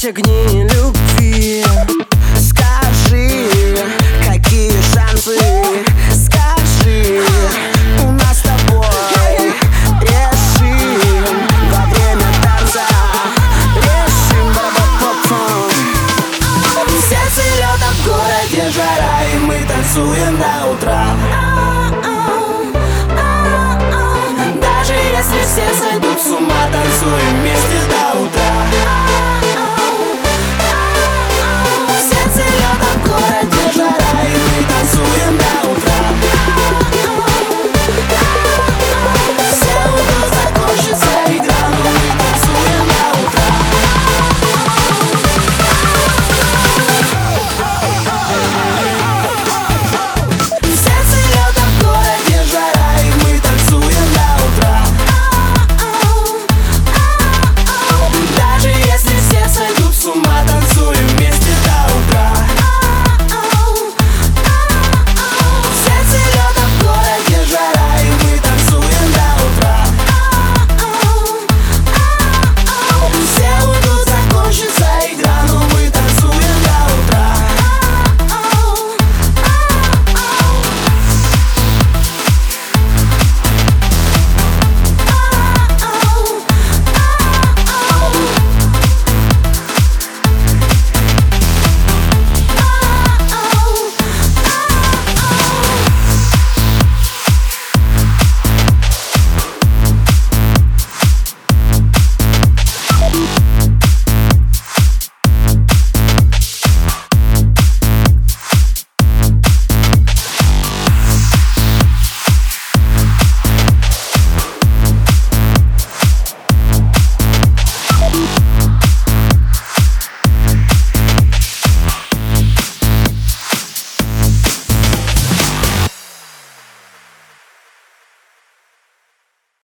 Зажечь огни любви. Скажи, какие шансы. Скажи, у нас с тобой Решим во время танца. Решим Все целет в городе жара И мы танцуем до утра.